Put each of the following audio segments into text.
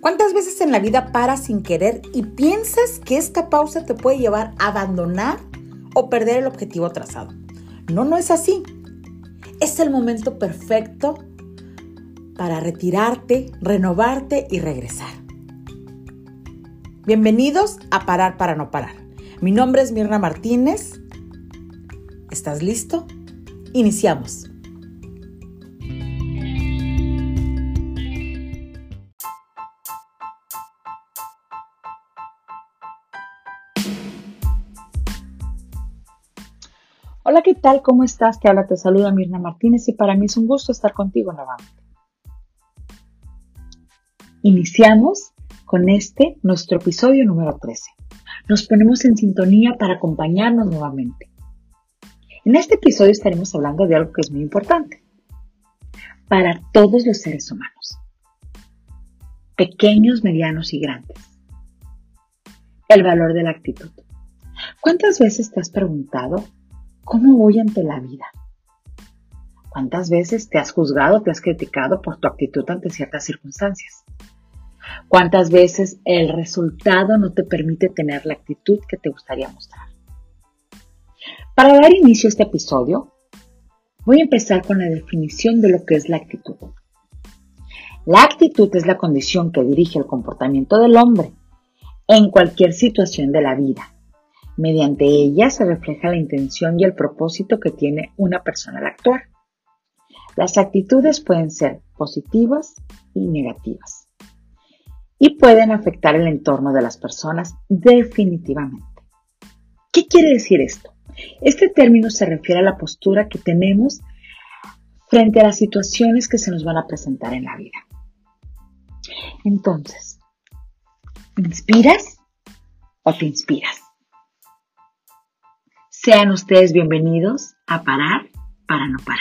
¿Cuántas veces en la vida paras sin querer y piensas que esta pausa te puede llevar a abandonar o perder el objetivo trazado? No, no es así. Es el momento perfecto para retirarte, renovarte y regresar. Bienvenidos a Parar para no parar. Mi nombre es Mirna Martínez. ¿Estás listo? Iniciamos. Hola, ¿qué tal? ¿Cómo estás? Te habla, te saluda Mirna Martínez y para mí es un gusto estar contigo nuevamente. Iniciamos con este, nuestro episodio número 13. Nos ponemos en sintonía para acompañarnos nuevamente. En este episodio estaremos hablando de algo que es muy importante para todos los seres humanos, pequeños, medianos y grandes. El valor de la actitud. ¿Cuántas veces te has preguntado ¿Cómo voy ante la vida? ¿Cuántas veces te has juzgado, te has criticado por tu actitud ante ciertas circunstancias? ¿Cuántas veces el resultado no te permite tener la actitud que te gustaría mostrar? Para dar inicio a este episodio, voy a empezar con la definición de lo que es la actitud. La actitud es la condición que dirige el comportamiento del hombre en cualquier situación de la vida Mediante ella se refleja la intención y el propósito que tiene una persona al actuar. Las actitudes pueden ser positivas y negativas y pueden afectar el entorno de las personas definitivamente. ¿Qué quiere decir esto? Este término se refiere a la postura que tenemos frente a las situaciones que se nos van a presentar en la vida. Entonces, ¿inspiras o te inspiras? Sean ustedes bienvenidos a Parar para no parar.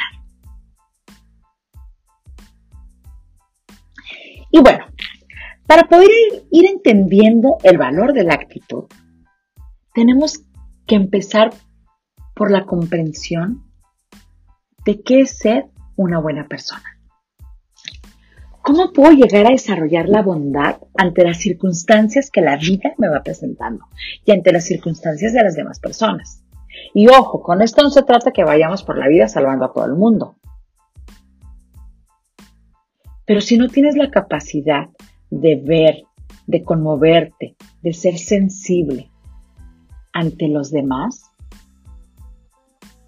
Y bueno, para poder ir, entendiendo el valor de la actitud, tenemos que empezar por la comprensión de qué es ser una buena persona. ¿Cómo puedo llegar a desarrollar la bondad ante las circunstancias que la vida me va presentando y ante las circunstancias de las demás personas? Y ojo, con esto no se trata que vayamos por la vida salvando a todo el mundo. Pero si no tienes la capacidad de ver, de conmoverte, de ser sensible ante los demás,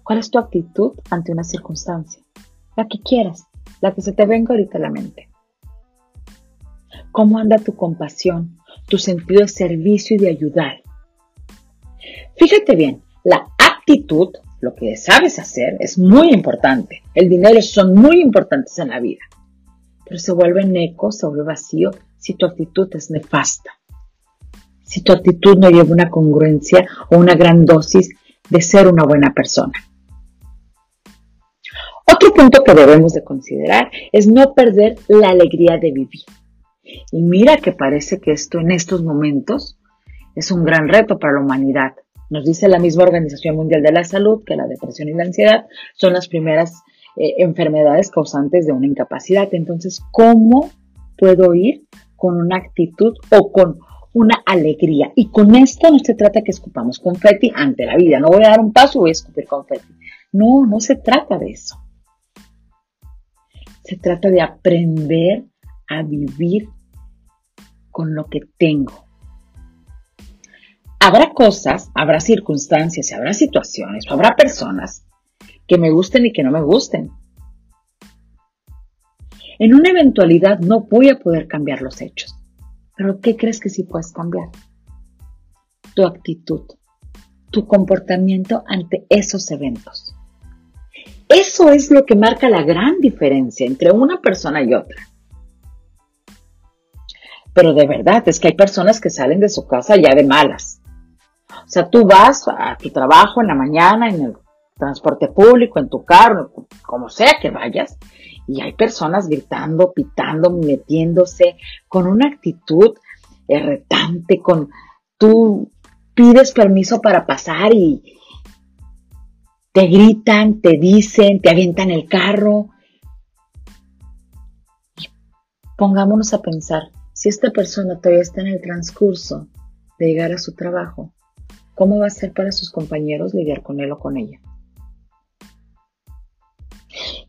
¿cuál es tu actitud ante una circunstancia? La que quieras, la que se te venga ahorita a la mente. ¿Cómo anda tu compasión, tu sentido de servicio y de ayudar? Fíjate bien, la actitud, lo que sabes hacer, es muy importante. El dinero son muy importantes en la vida. Pero se vuelve eco, se vuelve vacío si tu actitud es nefasta. Si tu actitud no lleva una congruencia o una gran dosis de ser una buena persona. Otro punto que debemos de considerar es no perder la alegría de vivir. Y mira que parece que esto en estos momentos es un gran reto para la humanidad, nos dice la misma Organización Mundial de la Salud que la depresión y la ansiedad son las primeras eh, enfermedades causantes de una incapacidad. Entonces, ¿cómo puedo ir con una actitud o con una alegría? Y con esto no se trata que escupamos confeti ante la vida. No voy a dar un paso voy a escupir confeti. No, no se trata de eso. Se trata de aprender a vivir con lo que tengo, habrá cosas, habrá circunstancias, habrá situaciones, habrá personas que me gusten y que no me gusten. En una eventualidad no voy a poder cambiar los hechos. Pero ¿qué crees que sí puedes cambiar? Tu actitud, tu comportamiento ante esos eventos. Eso es lo que marca la gran diferencia entre una persona y otra. Pero de verdad, es que hay personas que salen de su casa ya de malas o sea, tú vas a tu trabajo en la mañana, en el transporte público, en tu carro, como sea que vayas, y hay personas gritando, pitando, metiéndose con una actitud retante, con tú pides permiso para pasar y te gritan, te dicen, te avientan el carro. pongámonos a pensar, Si esta persona todavía está en el transcurso de llegar a su trabajo, ¿cómo va a ser para sus compañeros lidiar con él o con ella?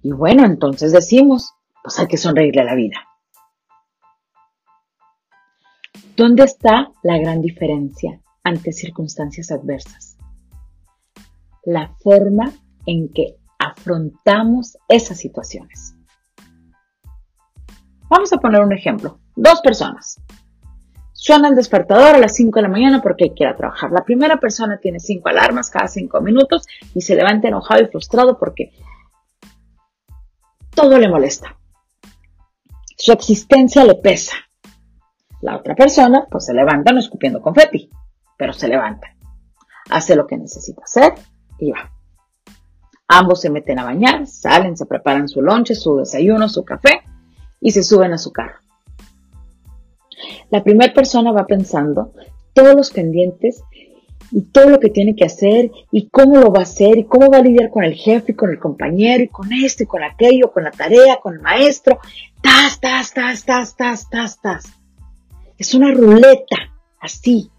Y bueno, entonces decimos, pues hay que sonreírle a la vida. ¿Dónde está la gran diferencia ante circunstancias adversas? La forma en que afrontamos esas situaciones. Vamos a poner un ejemplo. Dos personas. Suena el despertador a las 5 de la mañana porque quiere trabajar. La primera persona tiene cinco alarmas cada cinco minutos y se levanta enojado y frustrado porque todo le molesta. Su existencia le pesa. La otra persona, pues se levanta no escupiendo confeti, pero se levanta. Hace lo que necesita hacer y va. Ambos se meten a bañar, salen, se preparan su lonche, su desayuno, su café y se suben a su carro. La primera persona va pensando todos los pendientes y todo lo que tiene que hacer y cómo lo va a hacer y cómo va a lidiar con el jefe y con el compañero y con esto y con aquello, con la tarea, con el maestro. Tas, tas, tas, tas, tas, tas, tas. Es una ruleta, así,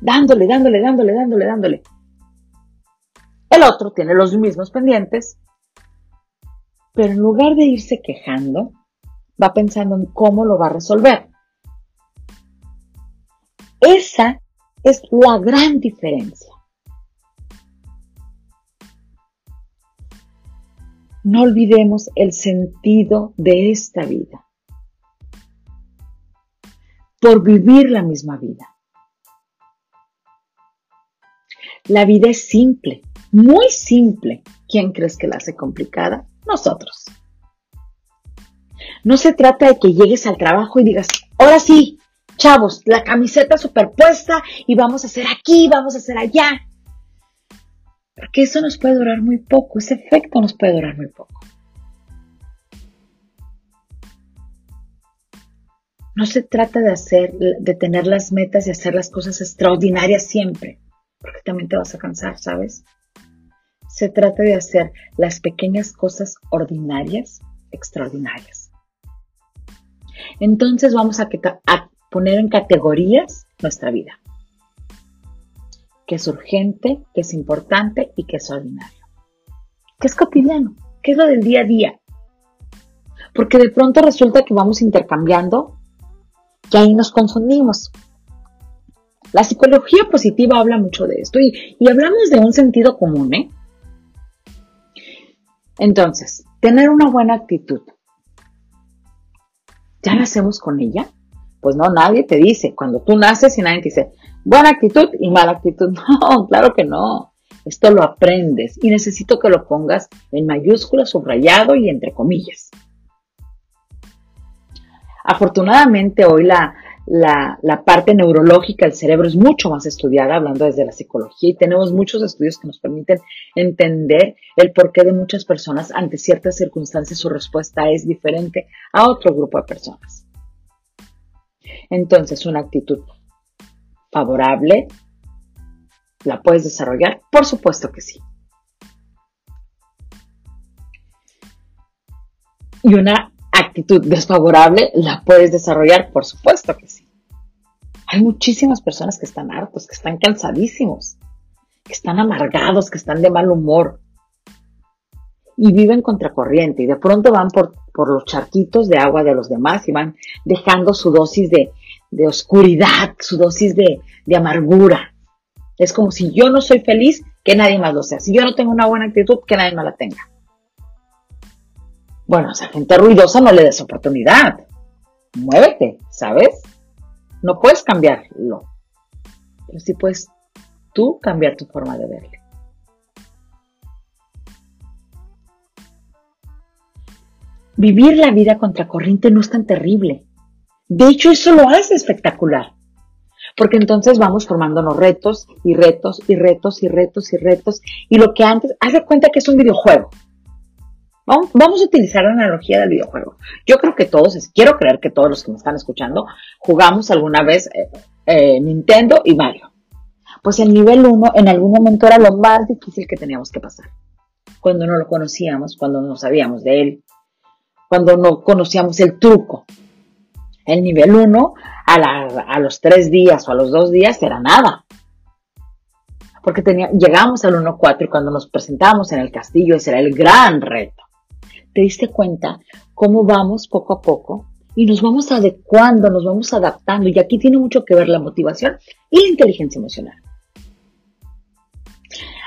dándole, dándole, dándole, dándole, dándole. El otro tiene los mismos pendientes, pero en lugar de irse quejando, va pensando en cómo lo va a resolver. Esa es la gran diferencia. No olvidemos el sentido de esta vida por vivir la misma vida. La vida es simple, muy simple. ¿Quién crees que la hace complicada? Nosotros. No se trata de que llegues al trabajo y digas, ahora sí, chavos, la camiseta superpuesta y vamos a hacer aquí, vamos a hacer allá. Porque eso nos puede durar muy poco, ese efecto nos puede durar muy poco. No se trata de hacer, de tener las metas y hacer las cosas extraordinarias siempre, porque también te vas a cansar, ¿sabes? Se trata de hacer las pequeñas cosas ordinarias extraordinarias. Entonces vamos a, a poner en categorías nuestra vida. ¿Qué es urgente? ¿Qué es importante? ¿Y qué es ordinario? ¿Qué es cotidiano? ¿Qué es lo del día a día? Porque de pronto resulta que vamos intercambiando que ahí nos confundimos. La psicología positiva habla mucho de esto y, hablamos de un sentido común, ¿eh? Entonces, tener una buena actitud. ¿Ya nacemos con ella? Pues no, nadie te dice. Cuando tú naces y nadie te dice buena actitud y mala actitud. No, claro que no. Esto lo aprendes y necesito que lo pongas en mayúsculas, subrayado y entre comillas. Afortunadamente hoy la, la, parte neurológica del cerebro es mucho más estudiada, hablando desde la psicología, y tenemos muchos estudios que nos permiten entender el porqué de muchas personas ante ciertas circunstancias su respuesta es diferente a otro grupo de personas. Entonces, una actitud favorable, ¿la puedes desarrollar? Por supuesto que sí. Y una actitud desfavorable, ¿la puedes desarrollar? Por supuesto que sí. Hay muchísimas personas que están hartos, que están cansadísimos, que están amargados, que están de mal humor y viven contracorriente y de pronto van por, los charquitos de agua de los demás y van dejando su dosis de, oscuridad, su dosis de, de amargura. Es como si yo no soy feliz, que nadie más lo sea. Si yo no tengo una buena actitud, que nadie más la tenga. Bueno, a esa gente ruidosa no le des oportunidad. Muévete, ¿sabes? No puedes cambiarlo. Pero sí puedes tú cambiar tu forma de verle. Vivir la vida contracorriente no es tan terrible. De hecho, eso lo hace espectacular. Porque entonces vamos formándonos retos y retos y retos y retos y retos. Y lo que antes, haz de cuenta que es un videojuego. Vamos, a utilizar la analogía del videojuego. Yo creo que todos, quiero creer que todos los que me están escuchando, jugamos alguna vez eh, eh, Nintendo y Mario. Pues el nivel 1 en algún momento era lo más difícil que teníamos que pasar. Cuando no lo conocíamos, cuando no sabíamos de él, cuando no conocíamos el truco. El nivel 1 a, los tres días o a los dos días era nada. Porque llegamos al 1.4 y cuando nos presentamos en el castillo ese era el gran reto. ¿Te diste cuenta cómo vamos poco a poco y nos vamos adecuando, nos vamos adaptando? Y aquí tiene mucho que ver la motivación y la inteligencia emocional.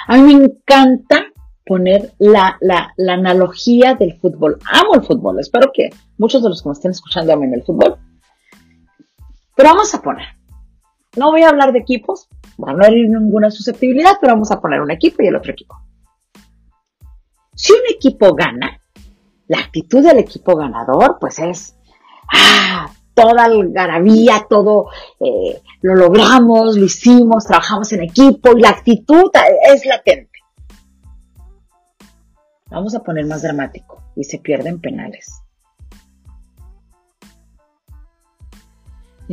A mí me encanta poner la, la, analogía del fútbol. Amo el fútbol, espero que muchos de los que me estén escuchando amen el fútbol. Pero vamos a poner, no voy a hablar de equipos, no hay ninguna susceptibilidad, pero vamos a poner un equipo y el otro equipo. Si un equipo gana, la actitud del equipo ganador, pues es, ah, toda algarabía, todo eh, lo logramos, lo hicimos, trabajamos en equipo y la actitud es latente. Vamos a poner más dramático y se pierden penales.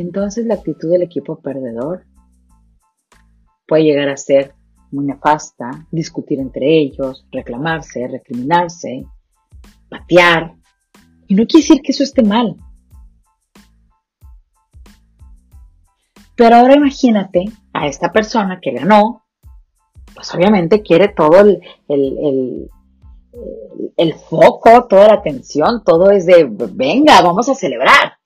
Entonces la actitud del equipo perdedor puede llegar a ser muy nefasta, discutir entre ellos, reclamarse, recriminarse, patear. Y no quiere decir que eso esté mal. Pero ahora imagínate a esta persona que ganó, pues obviamente quiere todo el, el, el foco, toda la atención, todo es de, venga, vamos a celebrar.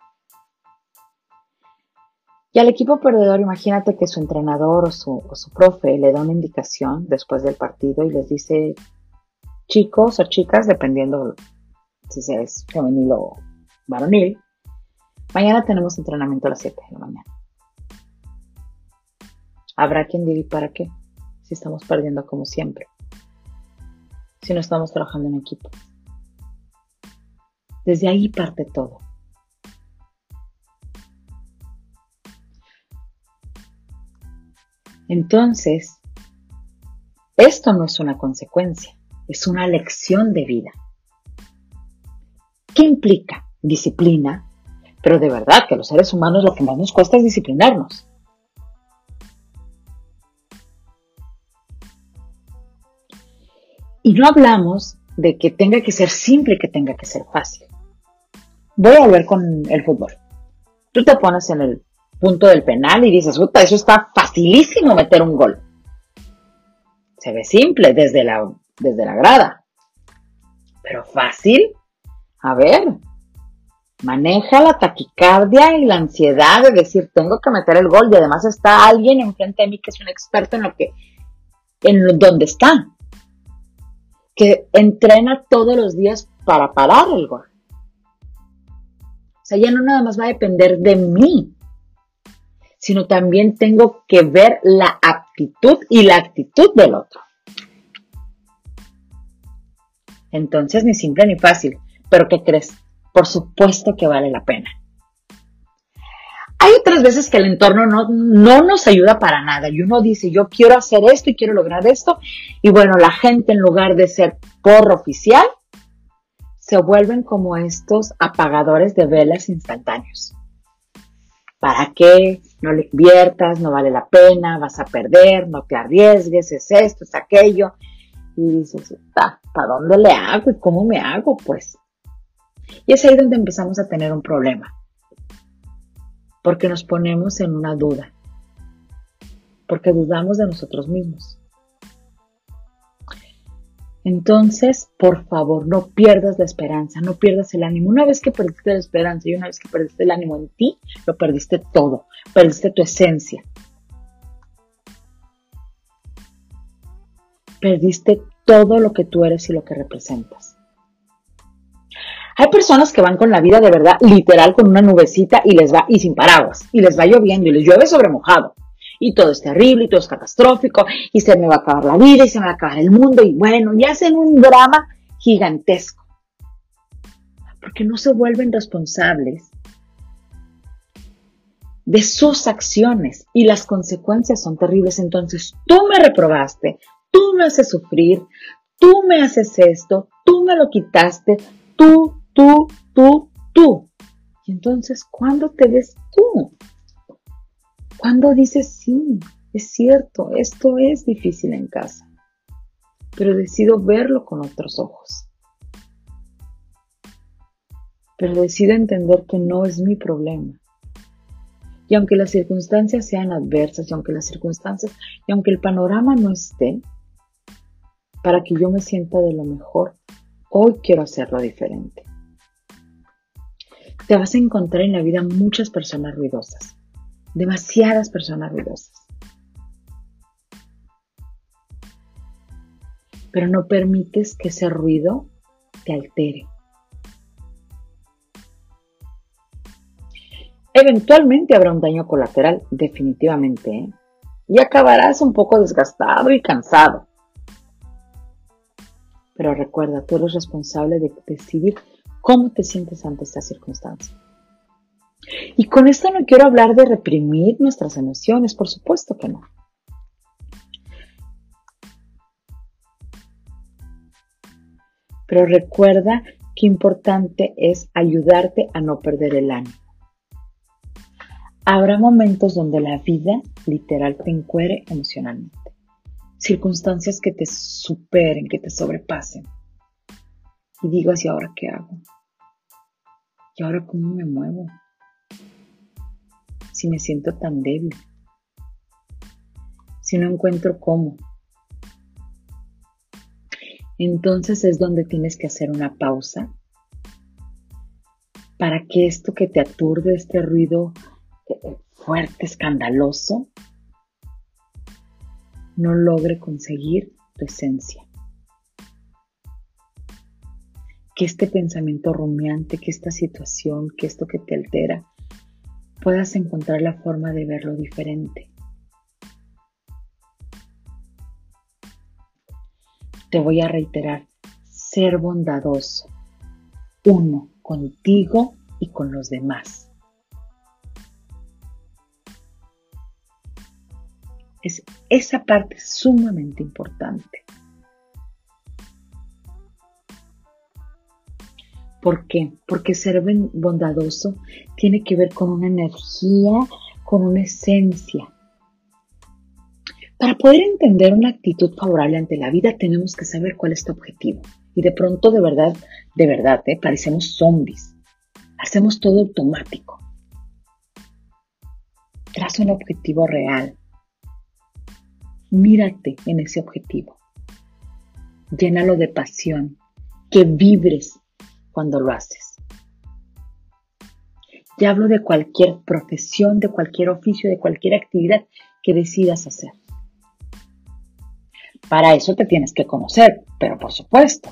Y al equipo perdedor, imagínate que su entrenador o su, profe le da una indicación después del partido y les dice, chicos o chicas, dependiendo si es femenil o varonil, mañana tenemos entrenamiento a las 7 de la mañana. Habrá quien diga, ¿para qué? Si estamos perdiendo como siempre. Si no estamos trabajando en equipo. Desde ahí parte todo. Entonces, esto no es una consecuencia, es una lección de vida. ¿Qué implica? Disciplina, pero de verdad que a los seres humanos lo que más nos cuesta es disciplinarnos. Y no hablamos de que tenga que ser simple y que tenga que ser fácil. Voy a hablar con el fútbol. Tú te pones en el punto del penal y dices, puta, eso está facilísimo meter un gol. Se ve simple desde la, desde la grada. Pero fácil, a ver, maneja la taquicardia y la ansiedad de decir, tengo que meter el gol y además está alguien enfrente de mí que es un experto en lo que, en donde está, que entrena todos los días para parar el gol. O sea, ya no nada más va a depender de mí, sino también tengo que ver la aptitud y la actitud del otro. Entonces, ni simple ni fácil, pero ¿qué crees? Por supuesto que vale la pena. Hay otras veces que el entorno no, no nos ayuda para nada y uno dice, yo quiero hacer esto y quiero lograr esto, y bueno, la gente en lugar de ser porro oficial, se vuelven como estos apagadores de velas instantáneos. ¿Para qué? No le inviertas, no vale la pena, vas a perder, no te arriesgues, es esto, es aquello. Y dices, ¿para dónde le hago y cómo me hago? Pues. Y es ahí donde empezamos a tener un problema. Porque nos ponemos en una duda. Porque dudamos de nosotros mismos. Entonces, por favor, no pierdas la esperanza, no pierdas el ánimo. Una vez que perdiste la esperanza y una vez que perdiste el ánimo en ti, lo perdiste todo, perdiste tu esencia. Perdiste todo lo que tú eres y lo que representas. Hay personas que van con la vida de verdad, literal, con una nubecita y les va, y sin paraguas, y les va lloviendo y les llueve sobre mojado y todo es terrible y todo es catastrófico y se me va a acabar la vida y se me va a acabar el mundo y bueno, y hacen un drama gigantesco. Porque no se vuelven responsables de sus acciones y las consecuencias son terribles. Entonces tú me reprobaste, tú me haces sufrir, tú me haces esto, tú me lo quitaste, tú, tú, tú, tú. Y entonces, ¿cuándo te ves tú? Cuando dices, sí, es cierto, esto es difícil en casa, pero decido verlo con otros ojos. pero decido entender que no es mi problema. Y aunque las circunstancias sean adversas, y aunque las circunstancias, y aunque el panorama no esté, para que yo me sienta de lo mejor, hoy quiero hacerlo diferente. Te vas a encontrar en la vida muchas personas ruidosas, demasiadas personas ruidosas. Pero no permites que ese ruido te altere Eventualmente habrá un daño colateral, definitivamente, ¿eh? y acabarás un poco desgastado y cansado. Pero recuerda, tú eres responsable de decidir cómo te sientes ante esta circunstancia. Y con esto no quiero hablar de reprimir nuestras emociones, por supuesto que no. Pero recuerda que importante es ayudarte a no perder el ánimo. Habrá momentos donde la vida literal te encuere emocionalmente. Circunstancias que te superen, que te sobrepasen. Y digo, ¿y ahora qué hago? ¿Y ahora cómo me muevo? Si me siento tan débil. Si no encuentro cómo. Entonces es donde tienes que hacer una pausa para que esto que te aturde, este ruido fuerte, escandaloso, no logre conseguir tu esencia. Que este pensamiento rumiante, que esta situación, que esto que te altera, puedas encontrar la forma de verlo diferente. Te voy a reiterar, ser bondadoso, uno, contigo y con los demás. Es esa parte sumamente importante. ¿Por qué? Porque ser bondadoso tiene que ver con una energía, con una esencia. Para poder entender una actitud favorable ante la vida tenemos que saber cuál es tu objetivo. Y de pronto, de verdad, de verdad, ¿eh? parecemos zombies. Hacemos todo automático. Traza un objetivo real. Mírate en ese objetivo. Llénalo de pasión, que vibres cuando lo haces. Ya hablo de cualquier profesión, de cualquier oficio, de cualquier actividad que decidas hacer. Para eso te tienes que conocer, pero por supuesto,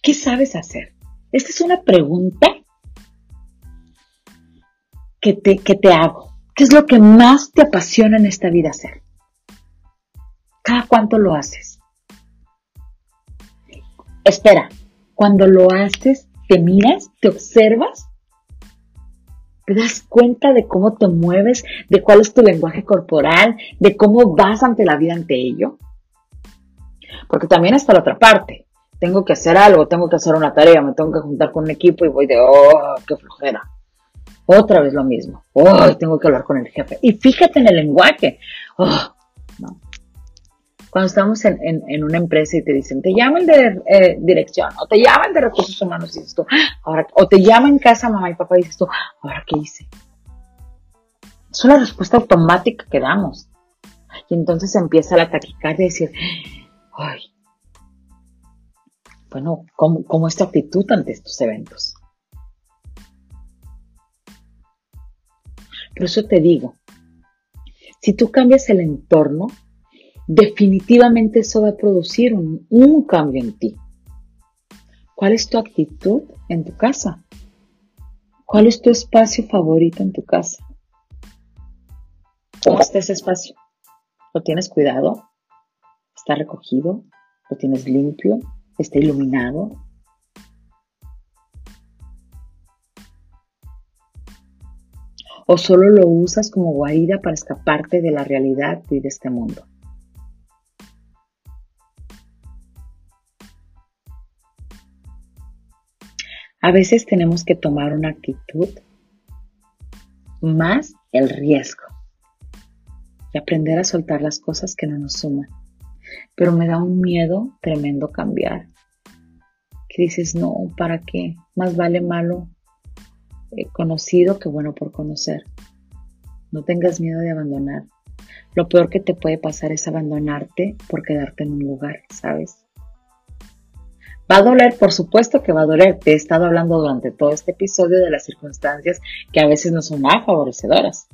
¿qué sabes hacer? Esta es una pregunta que te, que te hago. ¿Qué es lo que más te apasiona en esta vida hacer? ¿Cada cuánto lo haces? Espera, cuando lo haces, te miras, te observas, te das cuenta de cómo te mueves, de cuál es tu lenguaje corporal, de cómo vas ante la vida ante ello. Porque también está la otra parte. Tengo que hacer algo, tengo que hacer una tarea, me tengo que juntar con un equipo y voy de, oh, qué flojera. Otra vez lo mismo. Oh, tengo que hablar con el jefe. Y fíjate en el lenguaje. Oh, no. Cuando estamos en, una empresa y te dicen, te llaman de eh, dirección, o te llaman de recursos humanos, y dices tú, ahora, o te llaman en casa mamá y papá y dices tú, ahora qué hice. Es una respuesta automática que damos. Y entonces empieza la taquicardia y decir, ay, bueno, ¿cómo, ¿cómo es tu actitud ante estos eventos? Por eso te digo, si tú cambias el entorno, definitivamente eso va a producir un, cambio en ti. ¿Cuál es tu actitud en tu casa? ¿Cuál es tu espacio favorito en tu casa? ¿Cómo está ese espacio? ¿Lo tienes cuidado? ¿Está recogido? ¿Lo tienes limpio? ¿Está iluminado? ¿O solo lo usas como guarida para escaparte de la realidad y de este mundo? A veces tenemos que tomar una actitud más el riesgo y aprender a soltar las cosas que no nos suman. Pero me da un miedo tremendo cambiar. Que dices, no, ¿para qué? Más vale malo eh, conocido que bueno por conocer. No tengas miedo de abandonar. Lo peor que te puede pasar es abandonarte por quedarte en un lugar, ¿sabes? Va a doler, por supuesto que va a doler. Te he estado hablando durante todo este episodio de las circunstancias que a veces no son nada favorecedoras.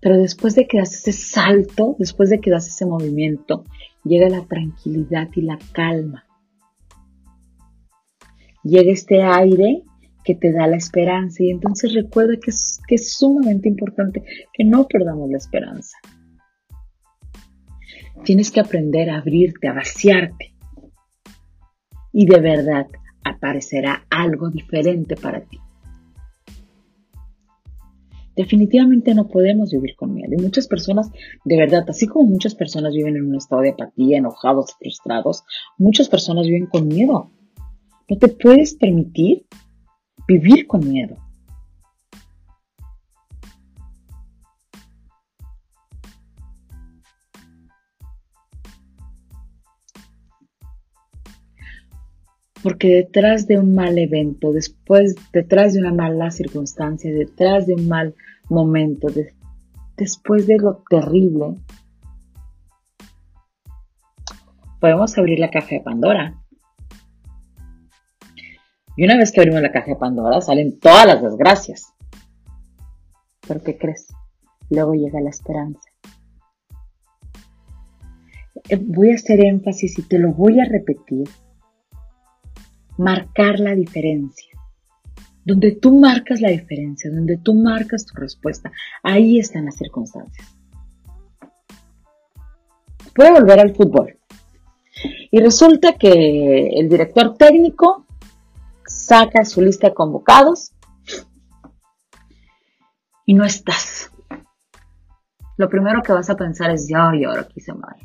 Pero después de que das ese salto, después de que das ese movimiento, llega la tranquilidad y la calma. Llega este aire que te da la esperanza y entonces recuerda que es sumamente importante que no perdamos la esperanza. Tienes que aprender a abrirte, a vaciarte. Y de verdad aparecerá algo diferente para ti. Definitivamente no podemos vivir con miedo. Y muchas personas, de verdad, así como muchas personas viven en un estado de apatía, enojados, frustrados, muchas personas viven con miedo. No te puedes permitir vivir con miedo. Porque detrás de un mal evento, después, detrás de una mala circunstancia, detrás de un mal momento, después de lo terrible, podemos abrir la caja de Pandora. Y una vez que abrimos la caja de Pandora, salen todas las desgracias. ¿Pero qué crees? Luego llega la esperanza. Eh, voy a hacer énfasis y te lo voy a repetir marcar la diferencia. Donde tú marcas la diferencia, donde tú marcas tu respuesta, ahí están las circunstancias. Voy a volver al fútbol. Y resulta que el director técnico saca su lista de convocados y no estás. Lo primero que vas a pensar es, yo, y ahora quise mal.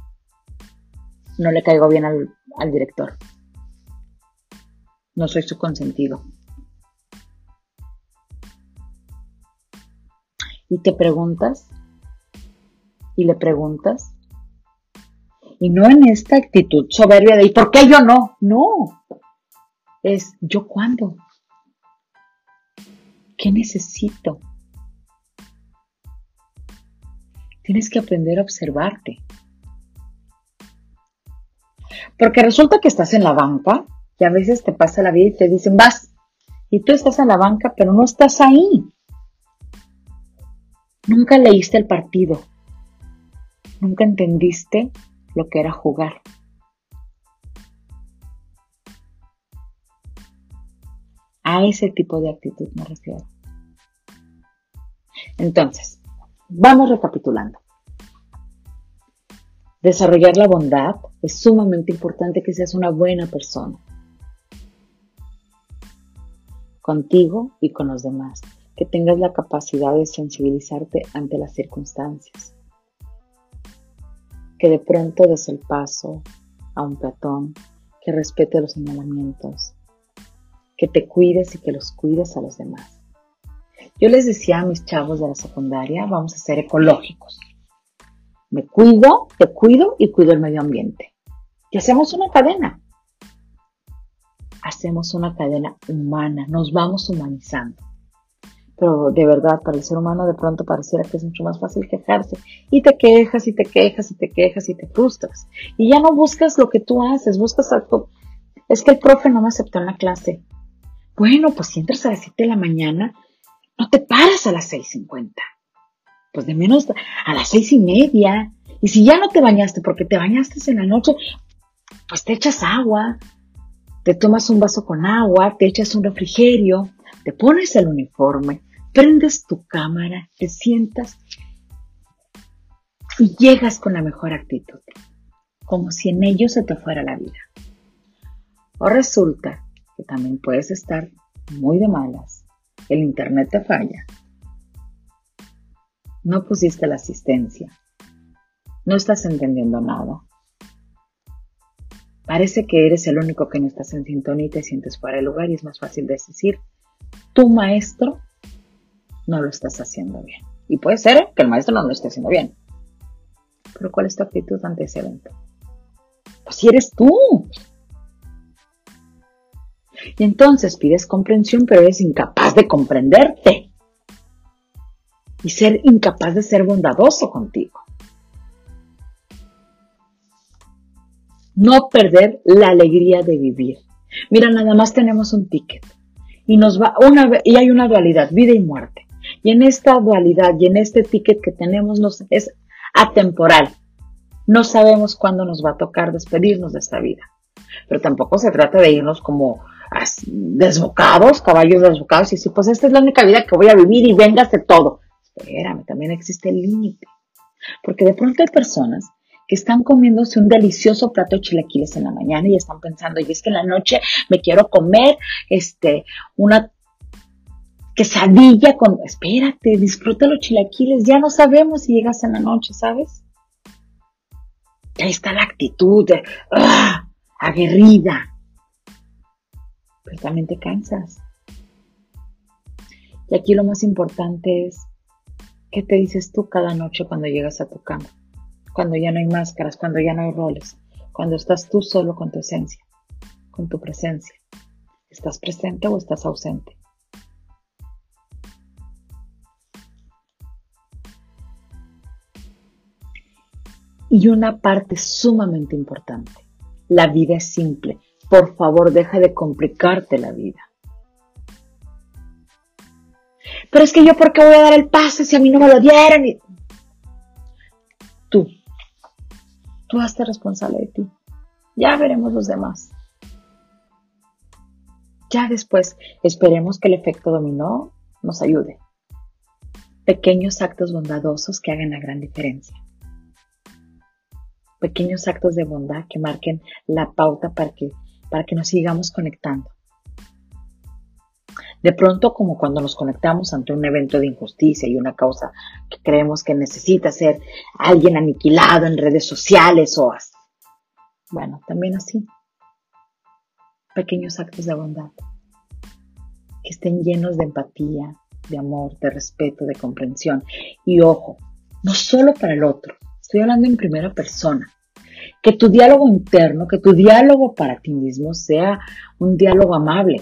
No le caigo bien al, al director no soy su consentido. Y te preguntas, y le preguntas, y no en esta actitud soberbia de ¿y por qué yo no? No, es ¿yo cuándo? ¿Qué necesito? Tienes que aprender a observarte. Porque resulta que estás en la banca y a veces te pasa la vida y te dicen, vas, y tú estás en la banca, pero no estás ahí. Nunca leíste el partido. Nunca entendiste lo que era jugar. A ese tipo de actitud me refiero. Entonces, vamos recapitulando. Desarrollar la bondad es sumamente importante que seas una buena persona contigo y con los demás, que tengas la capacidad de sensibilizarte ante las circunstancias, que de pronto des el paso a un peatón, que respete los señalamientos, que te cuides y que los cuides a los demás. Yo les decía a mis chavos de la secundaria, vamos a ser ecológicos. Me cuido, te cuido y cuido el medio ambiente. Y hacemos una cadena hacemos una cadena humana, nos vamos humanizando. Pero de verdad, para el ser humano de pronto pareciera que es mucho más fácil quejarse. Y te quejas y te quejas y te quejas y te frustras. Y ya no buscas lo que tú haces, buscas algo. Es que el profe no me aceptó en la clase. Bueno, pues si entras a las 7 de la mañana, no te paras a las 6.50. Pues de menos a las seis y media. Y si ya no te bañaste porque te bañaste en la noche, pues te echas agua, te tomas un vaso con agua, te echas un refrigerio, te pones el uniforme, prendes tu cámara, te sientas y llegas con la mejor actitud, como si en ello se te fuera la vida. O resulta que también puedes estar muy de malas, el internet te falla, no pusiste la asistencia, no estás entendiendo nada, Parece que eres el único que no estás en sintonía y te sientes fuera de lugar y es más fácil de decir, tu maestro no lo estás haciendo bien. Y puede ser que el maestro no lo esté haciendo bien. Pero ¿cuál es tu actitud ante ese evento? Pues si eres tú. Y entonces pides comprensión, pero eres incapaz de comprenderte. Y ser incapaz de ser bondadoso contigo. No perder la alegría de vivir. Mira, nada más tenemos un ticket. Y nos va una y hay una dualidad, vida y muerte. Y en esta dualidad y en este ticket que tenemos nos, es atemporal. No sabemos cuándo nos va a tocar despedirnos de esta vida. Pero tampoco se trata de irnos como desbocados, caballos desbocados, y decir, pues esta es la única vida que voy a vivir y véngase todo. Espérame, también existe el límite. Porque de pronto hay personas que están comiéndose un delicioso plato de chilaquiles en la mañana y están pensando, y es que en la noche me quiero comer este, una quesadilla con, espérate, disfruta los chilaquiles, ya no sabemos si llegas en la noche, ¿sabes? Ahí está la actitud de, ¡ah! aguerrida, pero también te cansas. Y aquí lo más importante es, ¿qué te dices tú cada noche cuando llegas a tu cama? Cuando ya no hay máscaras, cuando ya no hay roles, cuando estás tú solo con tu esencia, con tu presencia. ¿Estás presente o estás ausente? Y una parte sumamente importante, la vida es simple, por favor, deja de complicarte la vida. Pero es que yo, ¿por qué voy a dar el paso si a mí no me lo dieron? Tú, tú hazte responsable de ti. Ya veremos los demás. Ya después, esperemos que el efecto dominó nos ayude. Pequeños actos bondadosos que hagan la gran diferencia pequeños actos de bondad que marquen la pauta para que para que nos sigamos conectando. De pronto, como cuando nos conectamos ante un evento de injusticia y una causa que creemos que necesita ser alguien aniquilado en redes sociales o así. Bueno, también así. Pequeños actos de bondad que estén llenos de empatía, de amor, de respeto, de comprensión. Y ojo, no solo para el otro, estoy hablando en primera persona que tu diálogo interno, que tu diálogo para ti mismo sea un diálogo amable.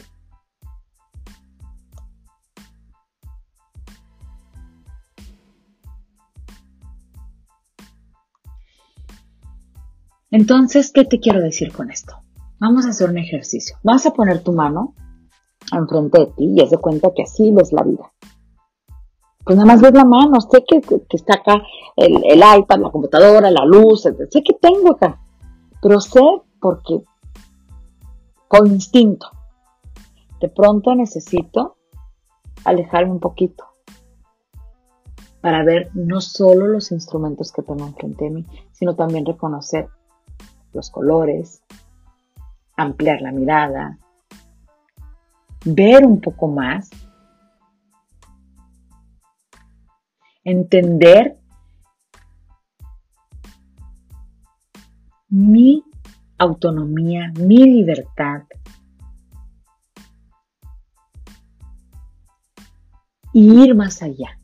Entonces, ¿qué te quiero decir con esto? Vamos a hacer un ejercicio. Vas a poner tu mano enfrente de ti y haz de cuenta que así ves la vida. Pues nada más ves la mano, sé que, está acá el, iPad, la computadora, la luz, sé que tengo acá, pero sé porque por instinto, de pronto necesito alejarme un poquito para ver no solo los instrumentos que tengo enfrente de mí, sino también reconocer los colores, ampliar la mirada, ver un poco más entender mi autonomía, mi libertad. Y ir más allá.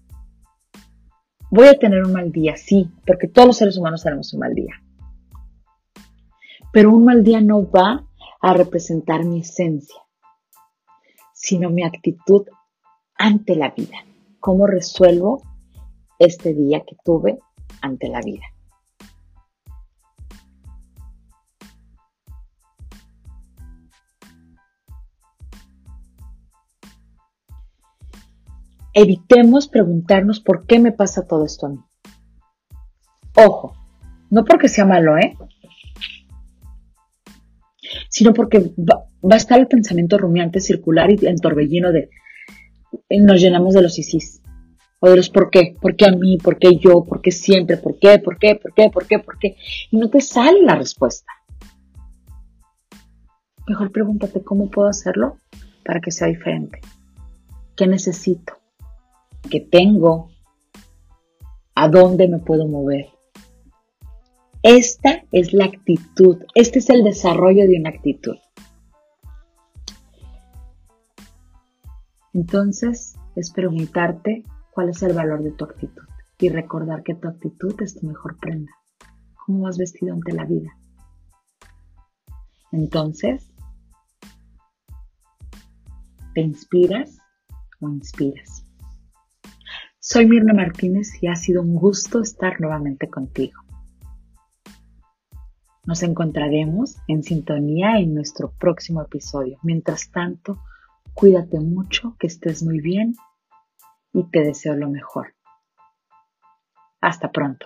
Voy a tener un mal día, sí, porque todos los seres humanos tenemos un mal día. Pero un mal día no va a representar mi esencia, sino mi actitud ante la vida. ¿Cómo resuelvo este día que tuve ante la vida. Evitemos preguntarnos por qué me pasa todo esto a mí. Ojo, no porque sea malo, ¿eh? Sino porque va, a estar el pensamiento rumiante circular y en torbellino de nos llenamos de los isis o de los por qué, por qué a mí, por qué yo, por qué siempre, por qué, por qué, por qué, por qué, por qué, y no te sale la respuesta. Mejor pregúntate cómo puedo hacerlo para que sea diferente. ¿Qué necesito? ¿Qué tengo? ¿A dónde me puedo mover? Esta es la actitud, este es el desarrollo de una actitud. Entonces, es preguntarte cuál es el valor de tu actitud y recordar que tu actitud es tu mejor prenda. ¿Cómo vas vestido ante la vida? Entonces, ¿Te inspiras o inspiras? Soy Mirna Martínez y ha sido un gusto estar nuevamente contigo. Nos encontraremos en sintonía en nuestro próximo episodio. Mientras tanto, cuídate mucho, que estés muy bien y te deseo lo mejor. Hasta pronto.